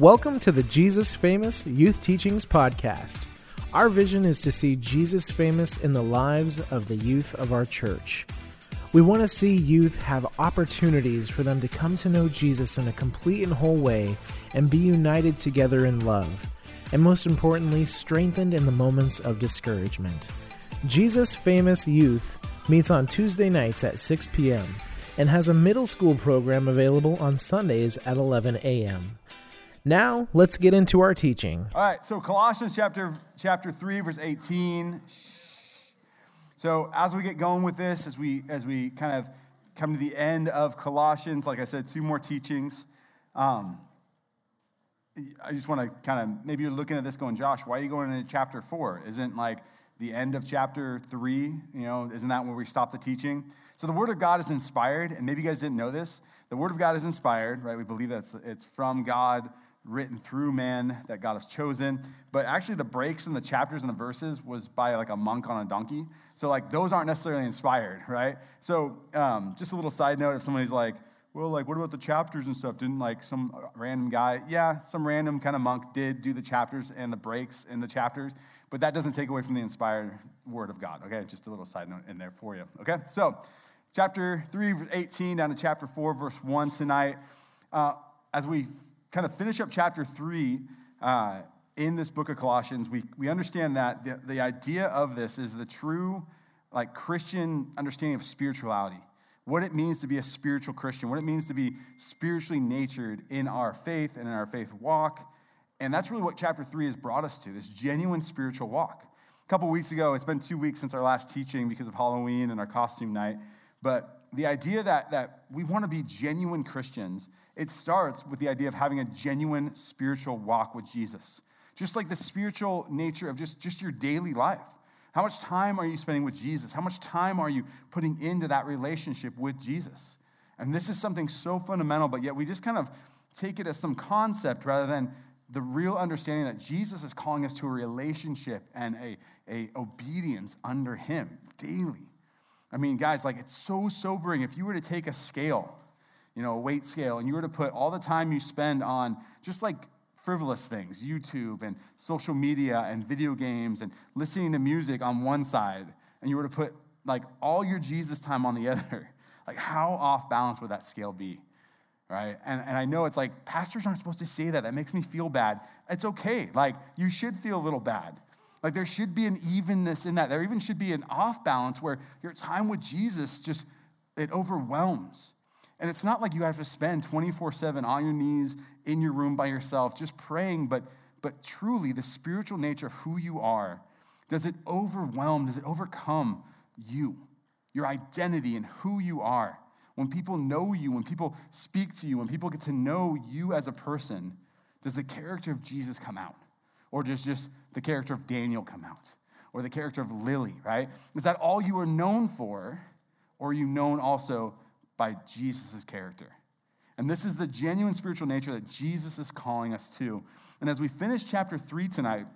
Welcome to the Jesus Famous Youth Teachings Podcast. Our vision is to see Jesus famous in the lives of the youth of our church. We want to see youth have opportunities for them to come to know Jesus in a complete and whole way and be united together in love, and most importantly, strengthened in the moments of discouragement. Jesus Famous Youth meets on Tuesday nights at 6 p.m. and has a middle school program available on Sundays at 11 a.m. Now, let's get into our teaching. All right, so Colossians chapter chapter 3 verse 18. So, as we get going with this as we as we kind of come to the end of Colossians, like I said, two more teachings. Um, I just want to kind of maybe you're looking at this going, Josh, why are you going into chapter 4? Isn't like the end of chapter 3, you know, isn't that where we stop the teaching? So the word of God is inspired, and maybe you guys didn't know this. The word of God is inspired, right? We believe that it's from God written through man that God has chosen. But actually, the breaks in the chapters and the verses was by like a monk on a donkey. So, like, those aren't necessarily inspired, right? So, um, just a little side note if somebody's like, well, like, what about the chapters and stuff? Didn't like some random guy, yeah, some random kind of monk did do the chapters and the breaks in the chapters, but that doesn't take away from the inspired word of God, okay? Just a little side note in there for you, okay? So, chapter 3, 18 down to chapter 4, verse 1 tonight. Uh, as we kind of finish up chapter three uh, in this book of Colossians, we, we understand that the, the idea of this is the true like Christian understanding of spirituality. What it means to be a spiritual Christian, what it means to be spiritually natured in our faith and in our faith walk. And that's really what chapter three has brought us to this genuine spiritual walk. A couple weeks ago, it's been two weeks since our last teaching because of Halloween and our costume night. But the idea that, that we want to be genuine Christians it starts with the idea of having a genuine spiritual walk with Jesus. Just like the spiritual nature of just, just your daily life. How much time are you spending with Jesus? How much time are you putting into that relationship with Jesus? And this is something so fundamental, but yet we just kind of take it as some concept rather than the real understanding that Jesus is calling us to a relationship and a, a obedience under him daily. I mean, guys, like it's so sobering. If you were to take a scale you know, a weight scale, and you were to put all the time you spend on just like frivolous things, YouTube and social media and video games and listening to music on one side, and you were to put like all your Jesus time on the other, like how off balance would that scale be? Right? And, and I know it's like, pastors aren't supposed to say that. That makes me feel bad. It's okay. Like, you should feel a little bad. Like, there should be an evenness in that. There even should be an off balance where your time with Jesus just, it overwhelms. And it's not like you have to spend 24 7 on your knees in your room by yourself just praying, but, but truly the spiritual nature of who you are, does it overwhelm, does it overcome you, your identity and who you are? When people know you, when people speak to you, when people get to know you as a person, does the character of Jesus come out? Or does just the character of Daniel come out? Or the character of Lily, right? Is that all you are known for? Or are you known also by Jesus' character. And this is the genuine spiritual nature that Jesus is calling us to. And as we finish chapter three tonight,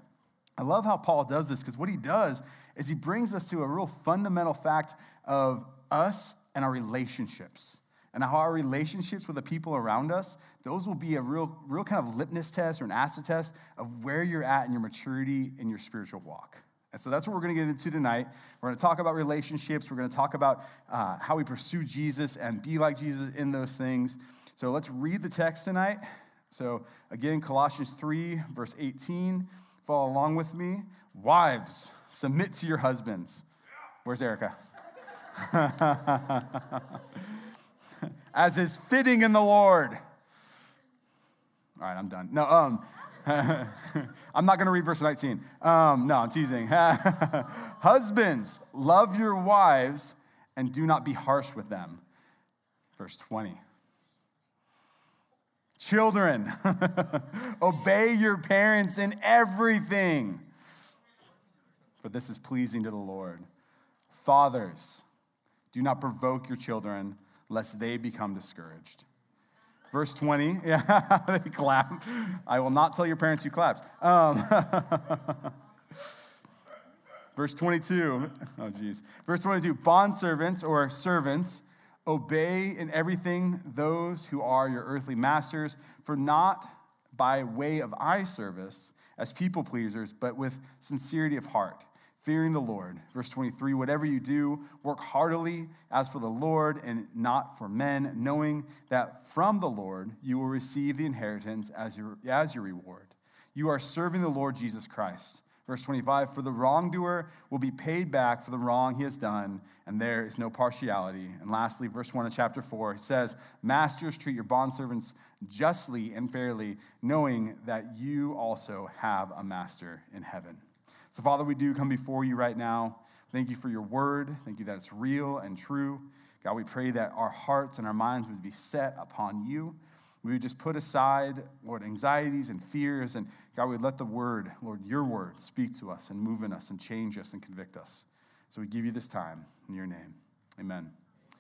I love how Paul does this because what he does is he brings us to a real fundamental fact of us and our relationships. And how our relationships with the people around us, those will be a real, real kind of litmus test or an acid test of where you're at in your maturity in your spiritual walk. And so that's what we're going to get into tonight. We're going to talk about relationships. We're going to talk about uh, how we pursue Jesus and be like Jesus in those things. So let's read the text tonight. So again, Colossians 3, verse 18. Follow along with me. Wives, submit to your husbands. Where's Erica? As is fitting in the Lord. All right, I'm done. No, um, I'm not going to read verse 19. Um, no, I'm teasing. Husbands, love your wives and do not be harsh with them. Verse 20. Children, obey your parents in everything, for this is pleasing to the Lord. Fathers, do not provoke your children, lest they become discouraged. Verse 20, yeah, they clap. I will not tell your parents you clapped. Um, verse 22, oh geez. Verse 22, bondservants or servants, obey in everything those who are your earthly masters, for not by way of eye service as people pleasers, but with sincerity of heart, fearing the Lord. Verse 23 Whatever you do, work heartily as for the Lord and not for men, knowing that from the Lord you will receive the inheritance as your, as your reward. You are serving the Lord Jesus Christ. Verse 25, for the wrongdoer will be paid back for the wrong he has done, and there is no partiality. And lastly, verse 1 of chapter 4, it says, Masters, treat your bondservants justly and fairly, knowing that you also have a master in heaven. So, Father, we do come before you right now. Thank you for your word. Thank you that it's real and true. God, we pray that our hearts and our minds would be set upon you. We would just put aside, Lord, anxieties and fears, and God, we would let the word, Lord, your word, speak to us and move in us and change us and convict us. So we give you this time in your name. Amen.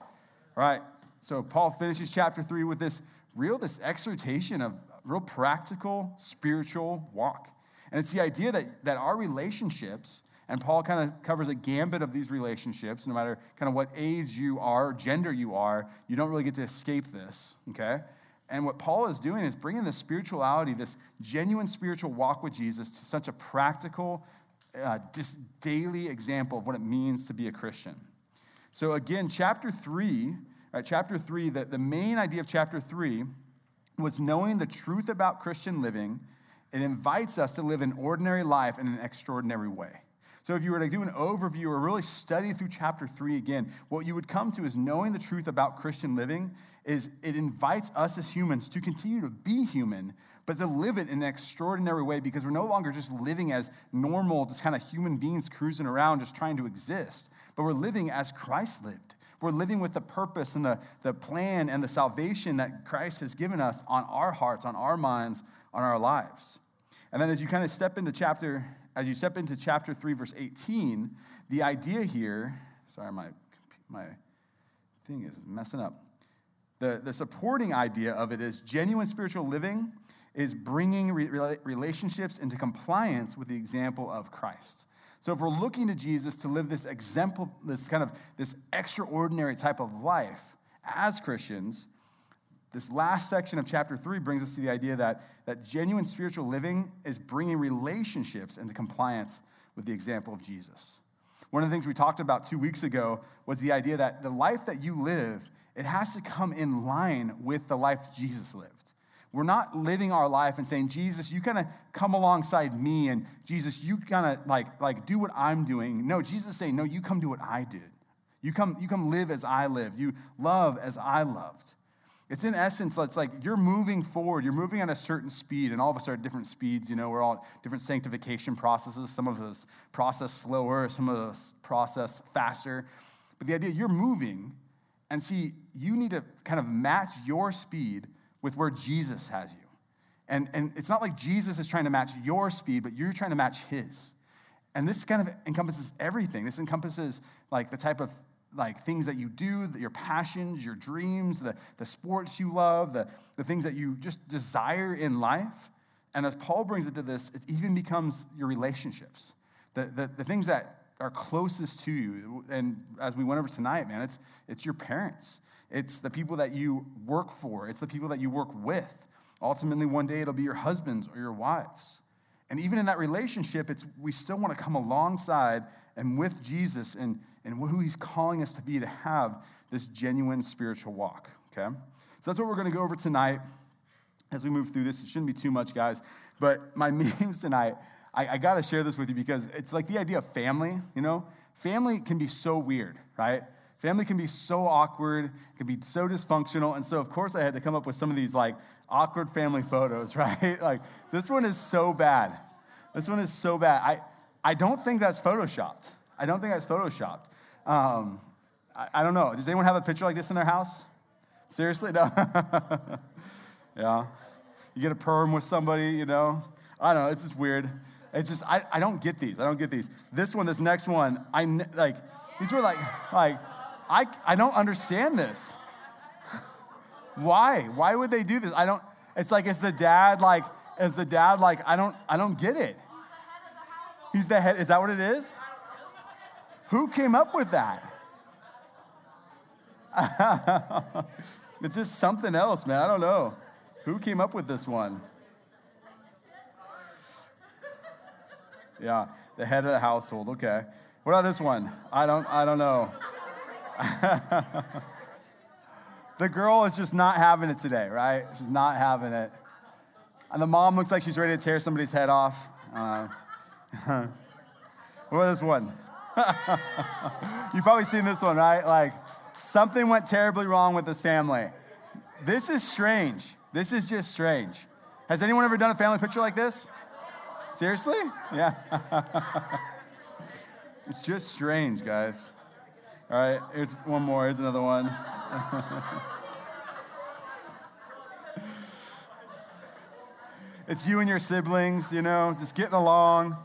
All right, so Paul finishes chapter three with this real, this exhortation of real practical spiritual walk. And it's the idea that, that our relationships, and Paul kind of covers a gambit of these relationships, no matter kind of what age you are, gender you are, you don't really get to escape this, okay? And what Paul is doing is bringing this spirituality, this genuine spiritual walk with Jesus, to such a practical, uh, just daily example of what it means to be a Christian. So, again, chapter three, right, chapter three, the, the main idea of chapter three was knowing the truth about Christian living. It invites us to live an ordinary life in an extraordinary way. So, if you were to do an overview or really study through chapter three again, what you would come to is knowing the truth about Christian living is it invites us as humans to continue to be human, but to live it in an extraordinary way because we're no longer just living as normal, just kind of human beings cruising around, just trying to exist, but we're living as Christ lived. We're living with the purpose and the, the plan and the salvation that Christ has given us on our hearts, on our minds, on our lives. And then as you kind of step into chapter, as you step into chapter 3, verse 18, the idea here, sorry, my, my thing is messing up. The, the supporting idea of it is genuine spiritual living is bringing re- relationships into compliance with the example of Christ. So if we're looking to Jesus to live this example, this kind of this extraordinary type of life as Christians, this last section of chapter three brings us to the idea that, that genuine spiritual living is bringing relationships into compliance with the example of Jesus. One of the things we talked about two weeks ago was the idea that the life that you live it has to come in line with the life Jesus lived. We're not living our life and saying, Jesus, you kind of come alongside me, and Jesus, you kind of like, like do what I'm doing. No, Jesus is saying, no, you come do what I did. You come, you come live as I lived. You love as I loved. It's in essence, it's like you're moving forward, you're moving at a certain speed, and all of us are at different speeds. You know, we're all different sanctification processes. Some of us process slower, some of us process faster. But the idea, you're moving, and see, you need to kind of match your speed with where Jesus has you. And, and it's not like Jesus is trying to match your speed, but you're trying to match his. And this kind of encompasses everything. This encompasses like the type of like things that you do, your passions, your dreams, the, the sports you love, the, the things that you just desire in life. And as Paul brings it to this, it even becomes your relationships. The, the, the things that are closest to you. And as we went over tonight, man, it's, it's your parents, it's the people that you work for, it's the people that you work with. Ultimately, one day it'll be your husbands or your wives. And even in that relationship, it's, we still want to come alongside and with Jesus and, and who he's calling us to be to have this genuine spiritual walk. Okay? So that's what we're going to go over tonight as we move through this. It shouldn't be too much, guys. But my memes tonight I, I got to share this with you because it's like the idea of family, you know? Family can be so weird, right? Family can be so awkward, can be so dysfunctional. And so, of course, I had to come up with some of these like awkward family photos, right? like, this one is so bad. This one is so bad. I, I don't think that's photoshopped. I don't think that's photoshopped. Um, I, I don't know. Does anyone have a picture like this in their house? Seriously? No. yeah. You get a perm with somebody, you know? I don't know. It's just weird. It's just, I, I don't get these. I don't get these. This one, this next one, I like, these were like, like, I, I don't understand this. Why? Why would they do this? I don't, it's like, is the dad like, is the dad like, I don't, I don't get it. He's the head, is that what it is? Who came up with that? it's just something else, man. I don't know. Who came up with this one? Yeah, the head of the household. Okay. What about this one? I don't I don't know. the girl is just not having it today, right? She's not having it. And the mom looks like she's ready to tear somebody's head off. Uh, what about this one? You've probably seen this one, right? Like, something went terribly wrong with this family. This is strange. This is just strange. Has anyone ever done a family picture like this? Seriously? Yeah. it's just strange, guys. All right, here's one more. Here's another one. it's you and your siblings, you know, just getting along.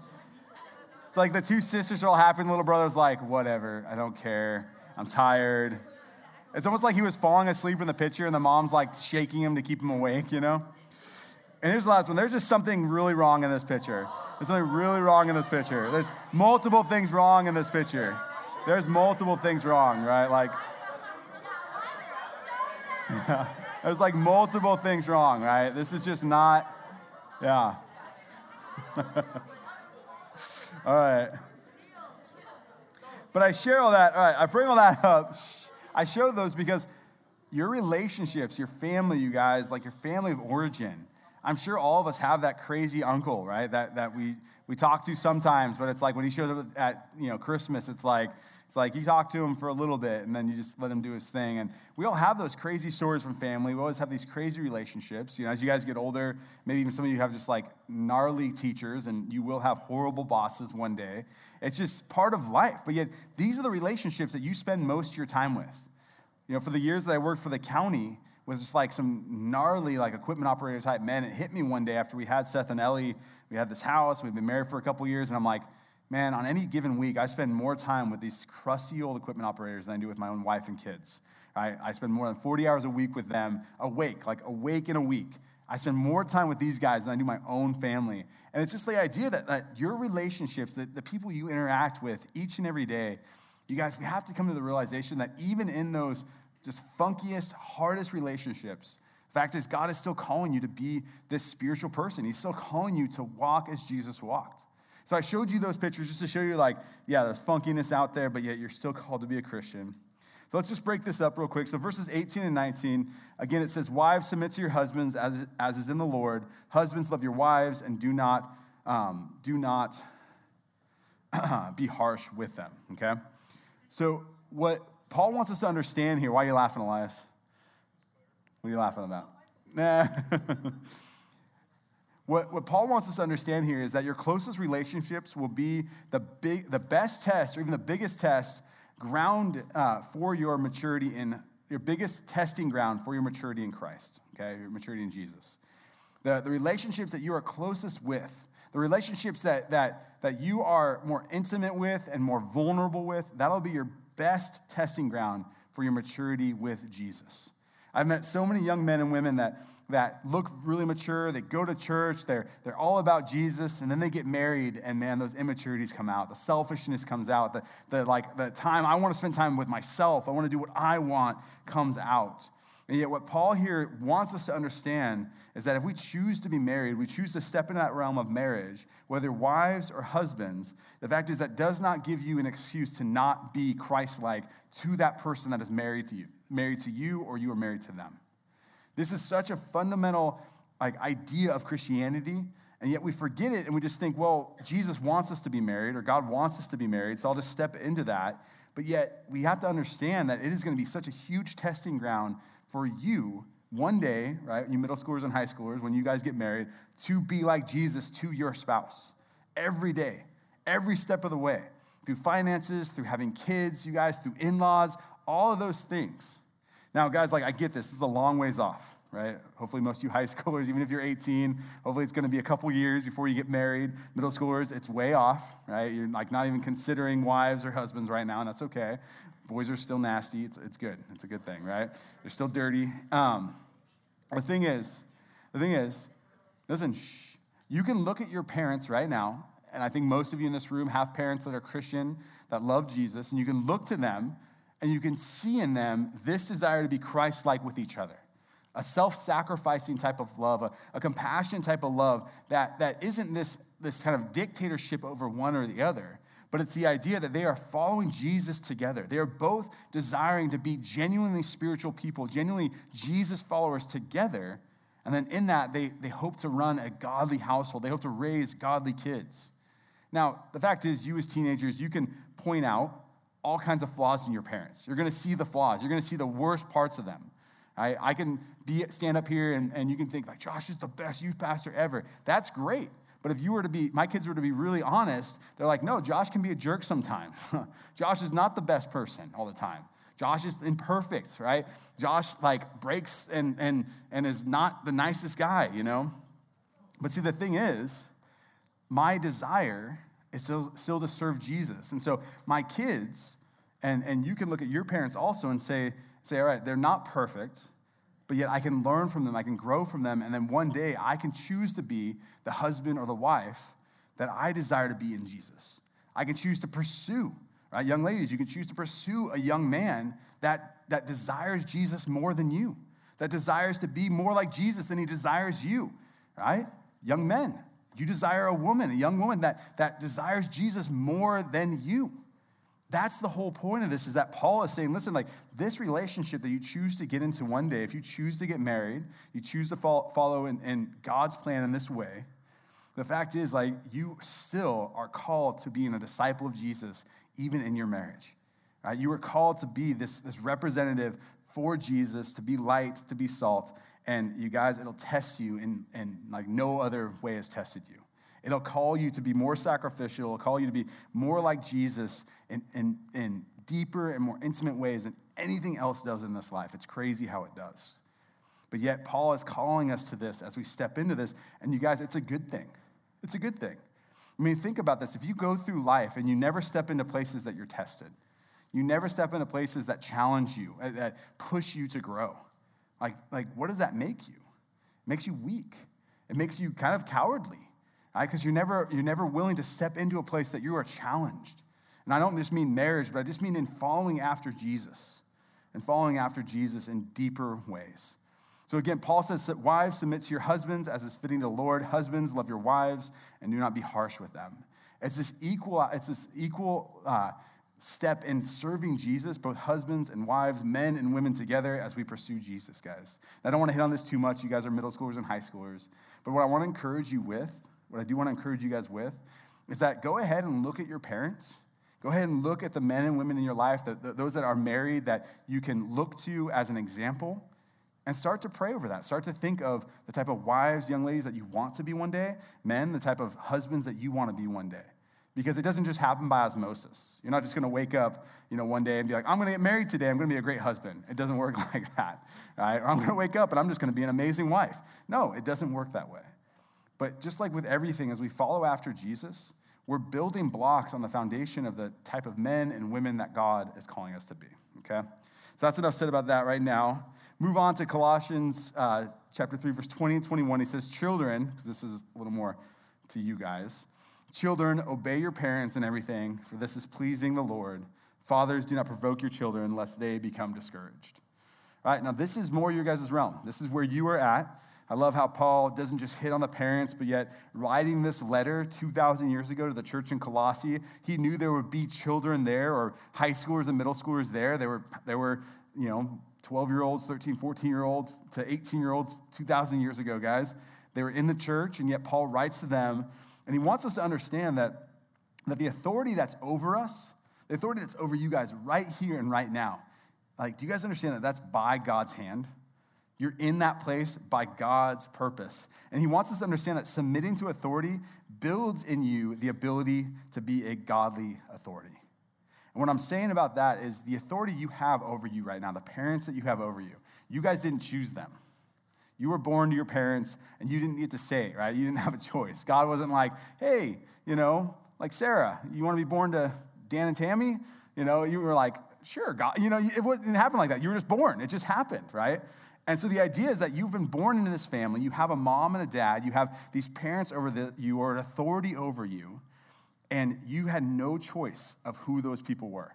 It's like the two sisters are all happy, and the little brother's like, whatever, I don't care. I'm tired. It's almost like he was falling asleep in the picture, and the mom's like shaking him to keep him awake, you know? And here's the last one. There's just something really wrong in this picture. There's something really wrong in this picture. There's multiple things wrong in this picture. There's multiple things wrong, right? Like, there's like multiple things wrong, right? This is just not, yeah. all right. But I share all that, all right, I bring all that up. I show those because your relationships, your family, you guys, like your family of origin, I'm sure all of us have that crazy uncle, right? That, that we, we talk to sometimes, but it's like when he shows up at you know Christmas, it's like it's like you talk to him for a little bit and then you just let him do his thing. And we all have those crazy stories from family. We always have these crazy relationships. You know, as you guys get older, maybe even some of you have just like gnarly teachers and you will have horrible bosses one day. It's just part of life. But yet, these are the relationships that you spend most of your time with. You know, for the years that I worked for the county, was just like some gnarly, like equipment operator type men. It hit me one day after we had Seth and Ellie. We had this house. We've been married for a couple years, and I'm like, man, on any given week, I spend more time with these crusty old equipment operators than I do with my own wife and kids. I, I spend more than 40 hours a week with them, awake, like awake in a week. I spend more time with these guys than I do my own family. And it's just the idea that, that your relationships, that the people you interact with each and every day, you guys, we have to come to the realization that even in those just funkiest, hardest relationships, the fact is, God is still calling you to be this spiritual person. He's still calling you to walk as Jesus walked. So I showed you those pictures just to show you, like, yeah, there's funkiness out there, but yet you're still called to be a Christian. So let's just break this up real quick. So verses 18 and 19, again, it says, Wives, submit to your husbands as, as is in the Lord. Husbands, love your wives and do not, um, do not be harsh with them, okay? So what Paul wants us to understand here, why are you laughing, Elias? What are you laughing about? Nah. What, what Paul wants us to understand here is that your closest relationships will be the, big, the best test, or even the biggest test, ground uh, for your maturity in your biggest testing ground for your maturity in Christ, okay, your maturity in Jesus. The, the relationships that you are closest with, the relationships that, that, that you are more intimate with and more vulnerable with, that'll be your best testing ground for your maturity with Jesus. I've met so many young men and women that that look really mature, they go to church, they're, they're all about Jesus, and then they get married, and man, those immaturities come out. The selfishness comes out. The, the, like, the time, I want to spend time with myself, I want to do what I want, comes out. And yet, what Paul here wants us to understand is that if we choose to be married, we choose to step into that realm of marriage, whether wives or husbands, the fact is that does not give you an excuse to not be Christ like to that person that is married to you, married to you, or you are married to them. This is such a fundamental like, idea of Christianity, and yet we forget it and we just think, well, Jesus wants us to be married or God wants us to be married, so I'll just step into that. But yet we have to understand that it is going to be such a huge testing ground for you one day, right, you middle schoolers and high schoolers, when you guys get married, to be like Jesus to your spouse every day, every step of the way, through finances, through having kids, you guys, through in laws, all of those things. Now, guys, like, I get this. This is a long ways off, right? Hopefully, most of you high schoolers, even if you're 18, hopefully it's going to be a couple years before you get married. Middle schoolers, it's way off, right? You're like not even considering wives or husbands right now, and that's okay. Boys are still nasty. It's, it's good. It's a good thing, right? They're still dirty. Um, the thing is, the thing is, listen, shh, you can look at your parents right now, and I think most of you in this room have parents that are Christian, that love Jesus, and you can look to them and you can see in them this desire to be Christ like with each other. A self sacrificing type of love, a, a compassion type of love that, that isn't this this kind of dictatorship over one or the other, but it's the idea that they are following Jesus together. They are both desiring to be genuinely spiritual people, genuinely Jesus followers together. And then in that, they, they hope to run a godly household. They hope to raise godly kids. Now, the fact is, you as teenagers, you can point out all kinds of flaws in your parents. You're going to see the flaws. You're going to see the worst parts of them. I, I can be, stand up here and, and you can think like, Josh is the best youth pastor ever. That's great. But if you were to be, my kids were to be really honest, they're like, no, Josh can be a jerk sometimes. Josh is not the best person all the time. Josh is imperfect, right? Josh like breaks and and and is not the nicest guy, you know? But see, the thing is, my desire is still, still to serve Jesus. And so my kids, and, and you can look at your parents also and say, say, all right, they're not perfect, but yet I can learn from them, I can grow from them, and then one day I can choose to be the husband or the wife that I desire to be in Jesus. I can choose to pursue, right? Young ladies, you can choose to pursue a young man that, that desires Jesus more than you, that desires to be more like Jesus than he desires you, right? Young men, you desire a woman, a young woman that, that desires Jesus more than you. That's the whole point of this is that Paul is saying, listen, like this relationship that you choose to get into one day, if you choose to get married, you choose to follow in, in God's plan in this way, the fact is, like, you still are called to being a disciple of Jesus, even in your marriage. Right? You are called to be this, this representative for Jesus, to be light, to be salt. And you guys, it'll test you in, in like no other way has tested you. It'll call you to be more sacrificial. It'll call you to be more like Jesus in, in, in deeper and more intimate ways than anything else does in this life. It's crazy how it does. But yet, Paul is calling us to this as we step into this. And you guys, it's a good thing. It's a good thing. I mean, think about this. If you go through life and you never step into places that you're tested, you never step into places that challenge you, that push you to grow, like, like what does that make you? It makes you weak. It makes you kind of cowardly right? because you're never, you're never willing to step into a place that you are challenged. And I don't just mean marriage, but I just mean in following after Jesus and following after Jesus in deeper ways. So again, Paul says wives submit to your husbands as is fitting to the Lord. Husbands, love your wives and do not be harsh with them. It's this equal, it's this equal uh, step in serving Jesus, both husbands and wives, men and women together as we pursue Jesus, guys. I don't want to hit on this too much. You guys are middle schoolers and high schoolers. But what I want to encourage you with what I do want to encourage you guys with is that go ahead and look at your parents. Go ahead and look at the men and women in your life, the, the, those that are married that you can look to as an example, and start to pray over that. Start to think of the type of wives, young ladies that you want to be one day, men, the type of husbands that you want to be one day. Because it doesn't just happen by osmosis. You're not just going to wake up, you know, one day and be like, "I'm going to get married today. I'm going to be a great husband." It doesn't work like that, right? Or I'm going to wake up and I'm just going to be an amazing wife. No, it doesn't work that way. But just like with everything, as we follow after Jesus, we're building blocks on the foundation of the type of men and women that God is calling us to be. Okay? So that's enough said about that right now. Move on to Colossians uh, chapter 3, verse 20 and 21. He says, Children, because this is a little more to you guys, children, obey your parents in everything, for this is pleasing the Lord. Fathers, do not provoke your children, lest they become discouraged. All right, now this is more your guys' realm. This is where you are at. I love how Paul doesn't just hit on the parents, but yet writing this letter 2,000 years ago to the church in Colossae, he knew there would be children there or high schoolers and middle schoolers there. There were, there were you know, 12 year olds, 13, 14 year olds to 18 year olds 2,000 years ago, guys. They were in the church, and yet Paul writes to them, and he wants us to understand that, that the authority that's over us, the authority that's over you guys right here and right now, like, do you guys understand that that's by God's hand? You're in that place by God's purpose. And he wants us to understand that submitting to authority builds in you the ability to be a godly authority. And what I'm saying about that is the authority you have over you right now, the parents that you have over you, you guys didn't choose them. You were born to your parents and you didn't get to say it, right? You didn't have a choice. God wasn't like, hey, you know, like Sarah, you want to be born to Dan and Tammy? You know, you were like, sure, God, you know, it didn't happen like that. You were just born. It just happened, right? And so the idea is that you've been born into this family. You have a mom and a dad. You have these parents over the, you or an authority over you. And you had no choice of who those people were.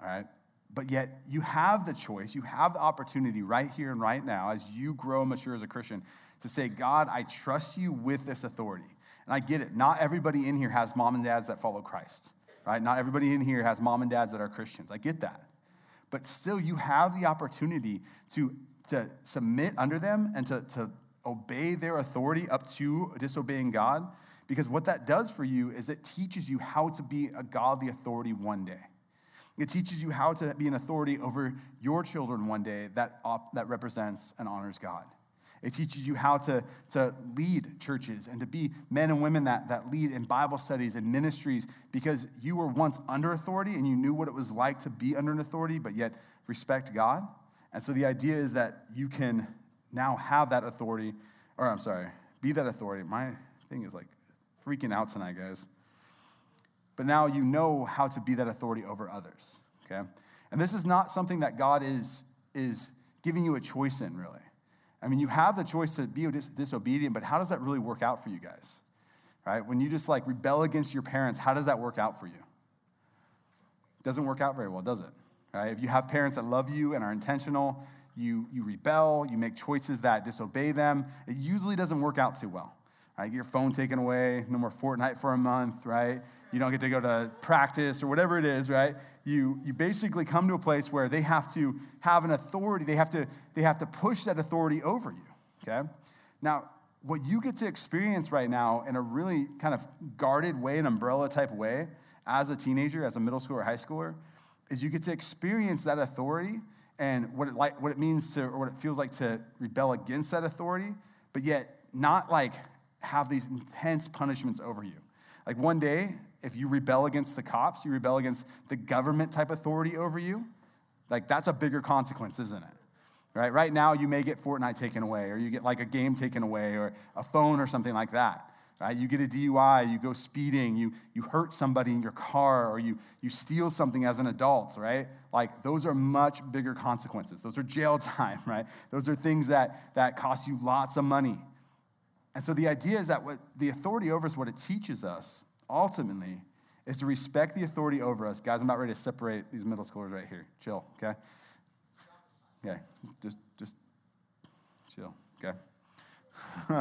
All right? But yet you have the choice, you have the opportunity right here and right now as you grow and mature as a Christian to say, God, I trust you with this authority. And I get it. Not everybody in here has mom and dads that follow Christ, right? Not everybody in here has mom and dads that are Christians. I get that. But still, you have the opportunity to, to submit under them and to, to obey their authority up to disobeying God. Because what that does for you is it teaches you how to be a godly authority one day. It teaches you how to be an authority over your children one day that, that represents and honors God. It teaches you how to, to lead churches and to be men and women that, that lead in Bible studies and ministries because you were once under authority and you knew what it was like to be under an authority, but yet respect God. And so the idea is that you can now have that authority, or I'm sorry, be that authority. My thing is like freaking out tonight, guys. But now you know how to be that authority over others, okay? And this is not something that God is, is giving you a choice in, really. I mean, you have the choice to be dis- disobedient, but how does that really work out for you guys? Right? When you just like rebel against your parents, how does that work out for you? It doesn't work out very well, does it? Right? If you have parents that love you and are intentional, you, you rebel, you make choices that disobey them, it usually doesn't work out too well. Right? Your phone taken away, no more Fortnite for a month, right? You don't get to go to practice or whatever it is, right? you, you basically come to a place where they have to have an authority. They have to, they have to push that authority over you, okay? Now, what you get to experience right now in a really kind of guarded way, an umbrella type way, as a teenager, as a middle schooler, high schooler, is you get to experience that authority and what it, like, what it means to, or what it feels like to rebel against that authority, but yet not like have these intense punishments over you. Like one day, if you rebel against the cops, you rebel against the government type authority over you, like that's a bigger consequence, isn't it? Right? Right now, you may get Fortnite taken away, or you get like a game taken away, or a phone, or something like that. Right? You get a DUI, you go speeding, you, you hurt somebody in your car, or you, you steal something as an adult, right? Like those are much bigger consequences. Those are jail time, right? Those are things that, that cost you lots of money. And so the idea is that what the authority over us, what it teaches us ultimately is to respect the authority over us. Guys, I'm about ready to separate these middle schoolers right here. Chill, okay? Yeah, just just chill, okay?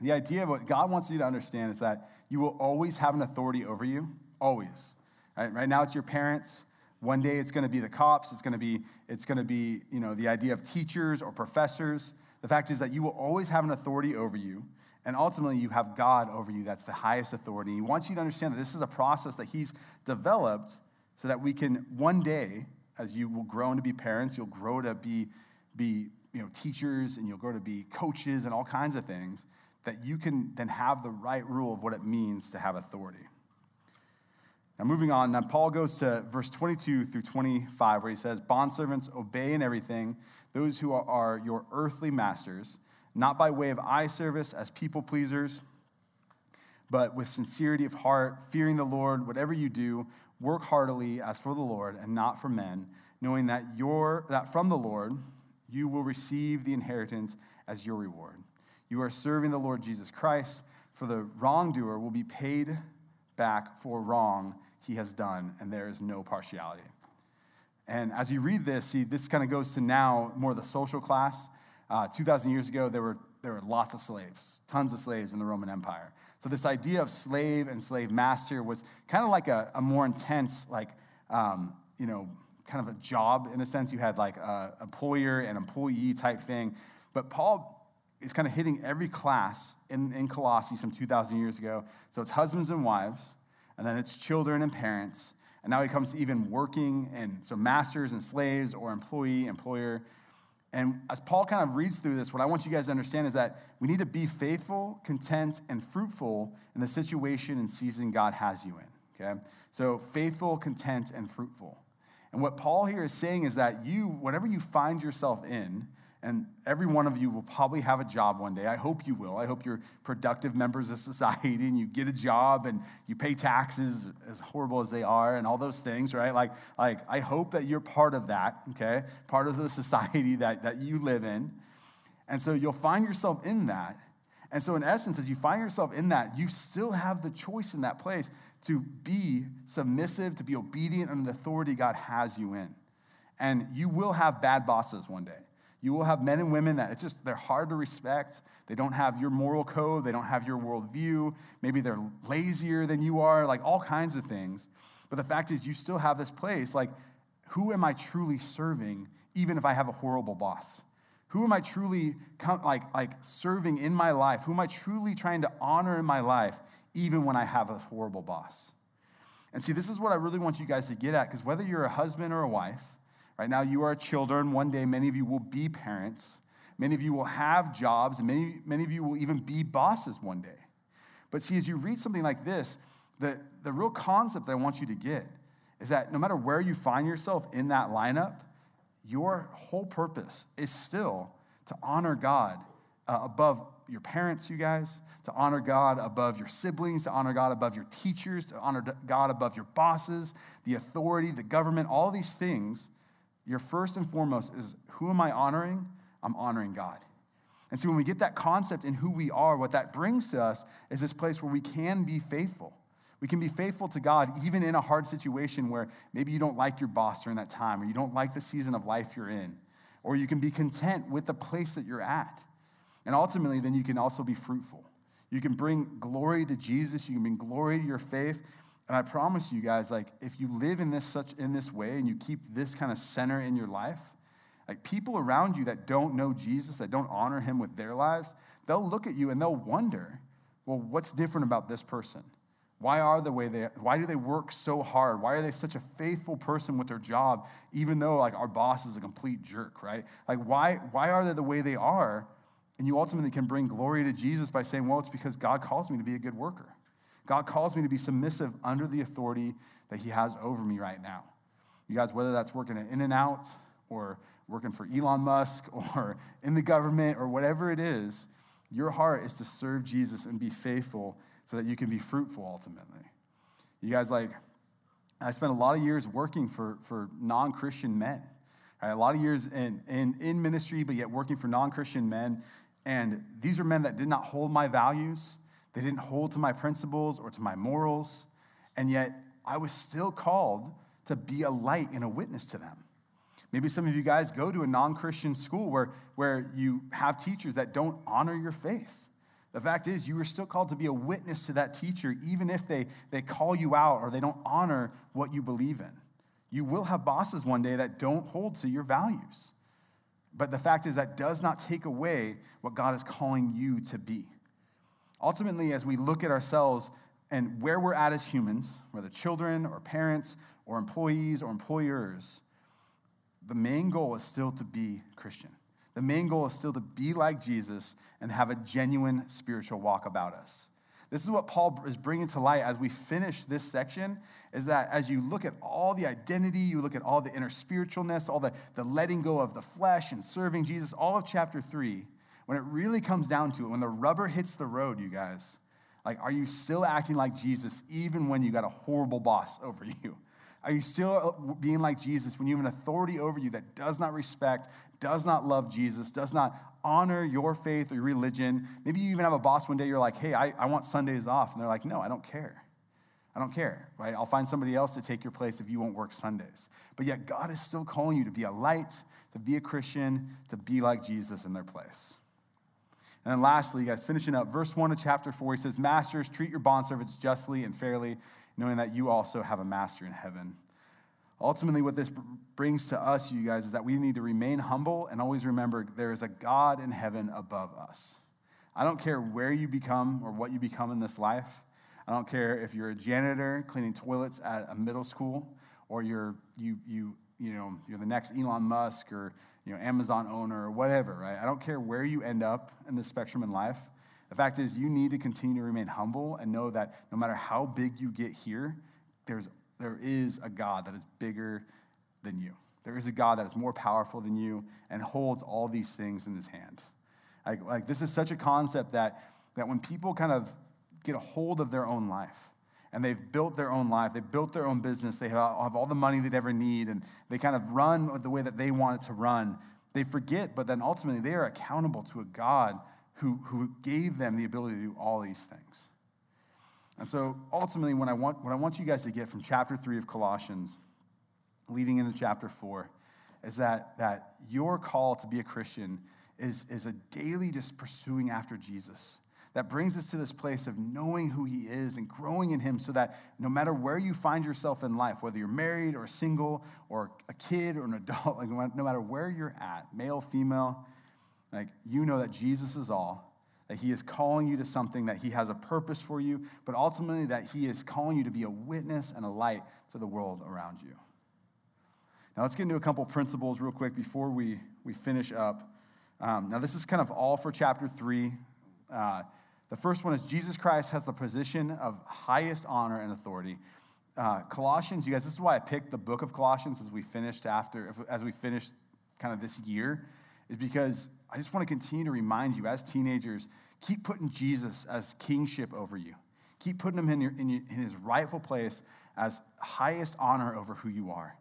the idea of what God wants you to understand is that you will always have an authority over you, always. Right, right now it's your parents. One day it's going to be the cops. It's going to be it's going to be you know the idea of teachers or professors. The fact is that you will always have an authority over you. And ultimately, you have God over you. That's the highest authority. He wants you to understand that this is a process that He's developed so that we can one day, as you will grow to be parents, you'll grow to be, be you know, teachers and you'll grow to be coaches and all kinds of things, that you can then have the right rule of what it means to have authority. Now, moving on, now Paul goes to verse 22 through 25, where he says, Bondservants, obey in everything those who are your earthly masters not by way of eye service as people pleasers, but with sincerity of heart, fearing the Lord, whatever you do, work heartily as for the Lord and not for men, knowing that, your, that from the Lord you will receive the inheritance as your reward. You are serving the Lord Jesus Christ, for the wrongdoer will be paid back for wrong he has done, and there is no partiality. And as you read this, see, this kind of goes to now more the social class. Uh, 2,000 years ago, there were, there were lots of slaves, tons of slaves in the Roman Empire. So this idea of slave and slave master was kind of like a, a more intense, like, um, you know, kind of a job in a sense. You had like a employer and employee type thing. But Paul is kind of hitting every class in, in Colossae some 2,000 years ago. So it's husbands and wives, and then it's children and parents. And now he comes to even working, and so masters and slaves, or employee, employer. And as Paul kind of reads through this, what I want you guys to understand is that we need to be faithful, content, and fruitful in the situation and season God has you in. Okay? So, faithful, content, and fruitful. And what Paul here is saying is that you, whatever you find yourself in, and every one of you will probably have a job one day. I hope you will. I hope you're productive members of society and you get a job and you pay taxes, as horrible as they are, and all those things, right? Like, like I hope that you're part of that, okay? Part of the society that, that you live in. And so you'll find yourself in that. And so, in essence, as you find yourself in that, you still have the choice in that place to be submissive, to be obedient under the authority God has you in. And you will have bad bosses one day. You will have men and women that it's just, they're hard to respect. They don't have your moral code, they don't have your worldview. Maybe they're lazier than you are, like all kinds of things. But the fact is, you still have this place like, who am I truly serving, even if I have a horrible boss? Who am I truly like, like serving in my life? Who am I truly trying to honor in my life, even when I have a horrible boss? And see, this is what I really want you guys to get at, because whether you're a husband or a wife, right now you are children, one day many of you will be parents, many of you will have jobs, and many, many of you will even be bosses one day. But see, as you read something like this, the, the real concept that I want you to get is that no matter where you find yourself in that lineup, your whole purpose is still to honor God uh, above your parents, you guys, to honor God above your siblings, to honor God above your teachers, to honor God above your bosses, the authority, the government, all these things. Your first and foremost is who am I honoring? I'm honoring God. And so when we get that concept in who we are, what that brings to us is this place where we can be faithful. We can be faithful to God even in a hard situation where maybe you don't like your boss during that time, or you don't like the season of life you're in, or you can be content with the place that you're at. And ultimately, then you can also be fruitful. You can bring glory to Jesus, you can bring glory to your faith. And I promise you guys, like, if you live in this such in this way and you keep this kind of center in your life, like people around you that don't know Jesus, that don't honor him with their lives, they'll look at you and they'll wonder, well, what's different about this person? Why are the way they why do they work so hard? Why are they such a faithful person with their job, even though like our boss is a complete jerk, right? Like why why are they the way they are? And you ultimately can bring glory to Jesus by saying, well, it's because God calls me to be a good worker. God calls me to be submissive under the authority that He has over me right now. You guys, whether that's working at In-N-Out or working for Elon Musk or in the government or whatever it is, your heart is to serve Jesus and be faithful so that you can be fruitful ultimately. You guys, like, I spent a lot of years working for, for non Christian men. A lot of years in, in, in ministry, but yet working for non Christian men. And these are men that did not hold my values, they didn't hold to my principles or to my morals. And yet, I was still called to be a light and a witness to them. Maybe some of you guys go to a non Christian school where, where you have teachers that don't honor your faith. The fact is, you are still called to be a witness to that teacher, even if they, they call you out or they don't honor what you believe in. You will have bosses one day that don't hold to your values. But the fact is, that does not take away what God is calling you to be. Ultimately, as we look at ourselves and where we're at as humans, whether children or parents or employees or employers, the main goal is still to be Christian. The main goal is still to be like Jesus and have a genuine spiritual walk about us. This is what Paul is bringing to light as we finish this section is that as you look at all the identity, you look at all the inner spiritualness, all the, the letting go of the flesh and serving Jesus, all of chapter three, when it really comes down to it, when the rubber hits the road, you guys, like, are you still acting like Jesus even when you got a horrible boss over you? Are you still uh, being like Jesus when you have an authority over you that does not respect, does not love Jesus, does not honor your faith or your religion? Maybe you even have a boss one day, you're like, hey, I, I want Sundays off. And they're like, no, I don't care. I don't care, right? I'll find somebody else to take your place if you won't work Sundays. But yet, God is still calling you to be a light, to be a Christian, to be like Jesus in their place. And then lastly, guys, finishing up, verse 1 of chapter 4, he says, Masters, treat your bondservants justly and fairly, knowing that you also have a master in heaven. Ultimately, what this brings to us, you guys, is that we need to remain humble and always remember there is a God in heaven above us. I don't care where you become or what you become in this life. I don't care if you're a janitor cleaning toilets at a middle school or you're, you, you, you know, you're the next Elon Musk or you know, Amazon owner or whatever, right? I don't care where you end up in the spectrum in life. The fact is, you need to continue to remain humble and know that no matter how big you get here, there's, there is a God that is bigger than you. There is a God that is more powerful than you and holds all these things in his hand. Like, like this is such a concept that, that when people kind of get a hold of their own life, and they've built their own life. They've built their own business. They have, all the money they'd ever need, and they kind of run the way that they want it to run. They forget, but then ultimately they are accountable to a God who, who gave them the ability to do all these things. And so ultimately, what I, want, what I want you guys to get from chapter 3 of Colossians, leading into chapter 4, is that, that your call to be a Christian is, is a daily just pursuing after Jesus. That brings us to this place of knowing who he is and growing in him so that no matter where you find yourself in life, whether you're married or single or a kid or an adult, like no matter where you're at, male, female, like you know that Jesus is all, that he is calling you to something, that he has a purpose for you, but ultimately that he is calling you to be a witness and a light to the world around you. Now, let's get into a couple principles real quick before we, we finish up. Um, now, this is kind of all for chapter three. Uh, the first one is Jesus Christ has the position of highest honor and authority. Uh, Colossians, you guys, this is why I picked the book of Colossians as we finished after, as we finished kind of this year, is because I just want to continue to remind you as teenagers, keep putting Jesus as kingship over you. Keep putting him in, your, in, your, in his rightful place as highest honor over who you are.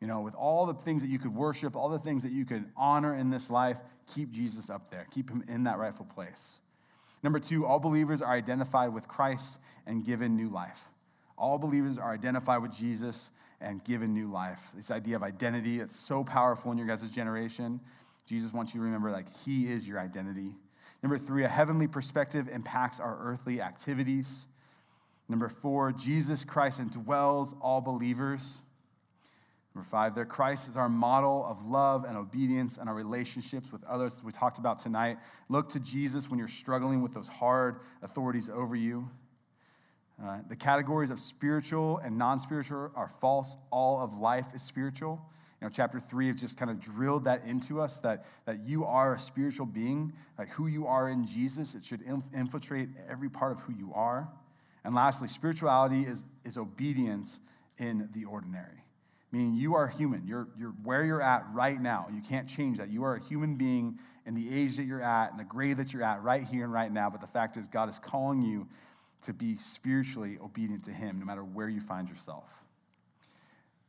You know, with all the things that you could worship, all the things that you could honor in this life, keep Jesus up there. Keep him in that rightful place. Number two, all believers are identified with Christ and given new life. All believers are identified with Jesus and given new life. This idea of identity, it's so powerful in your guys' generation. Jesus wants you to remember, like, He is your identity. Number three, a heavenly perspective impacts our earthly activities. Number four, Jesus Christ indwells all believers. Number five, there Christ is our model of love and obedience and our relationships with others we talked about tonight. Look to Jesus when you're struggling with those hard authorities over you. Uh, the categories of spiritual and non spiritual are false. All of life is spiritual. You know, chapter three has just kind of drilled that into us that, that you are a spiritual being, like who you are in Jesus. It should infiltrate every part of who you are. And lastly, spirituality is, is obedience in the ordinary meaning you are human. You're, you're where you're at right now. You can't change that. You are a human being in the age that you're at and the grade that you're at right here and right now. But the fact is, God is calling you to be spiritually obedient to Him no matter where you find yourself.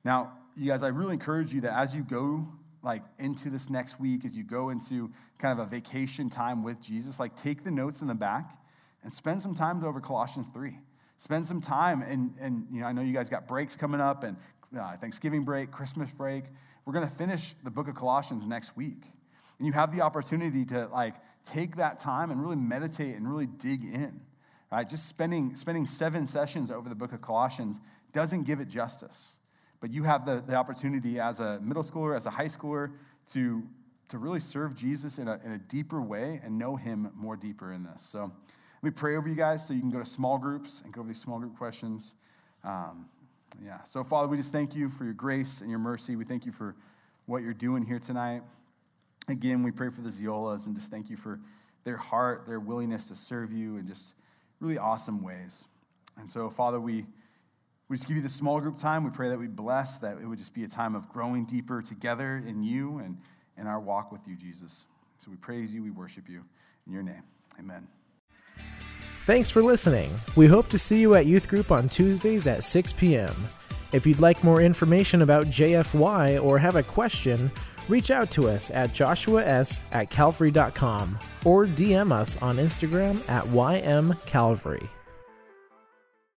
Now, you guys, I really encourage you that as you go like into this next week, as you go into kind of a vacation time with Jesus, like take the notes in the back and spend some time over Colossians 3 spend some time and, and you know i know you guys got breaks coming up and uh, Thanksgiving break, Christmas break. We're going to finish the book of Colossians next week. And you have the opportunity to like take that time and really meditate and really dig in. Right? Just spending, spending seven sessions over the book of Colossians doesn't give it justice. But you have the, the opportunity as a middle schooler, as a high schooler, to, to really serve Jesus in a, in a deeper way and know him more deeper in this. So let me pray over you guys so you can go to small groups and go over these small group questions. Um, yeah. So, Father, we just thank you for your grace and your mercy. We thank you for what you're doing here tonight. Again, we pray for the Ziolas and just thank you for their heart, their willingness to serve you in just really awesome ways. And so, Father, we, we just give you the small group time. We pray that we bless, that it would just be a time of growing deeper together in you and in our walk with you, Jesus. So we praise you, we worship you. In your name, amen. Thanks for listening. We hope to see you at youth group on Tuesdays at 6 p.m. If you'd like more information about JFY or have a question, reach out to us at joshuas at calvary.com or DM us on Instagram at ymcalvary.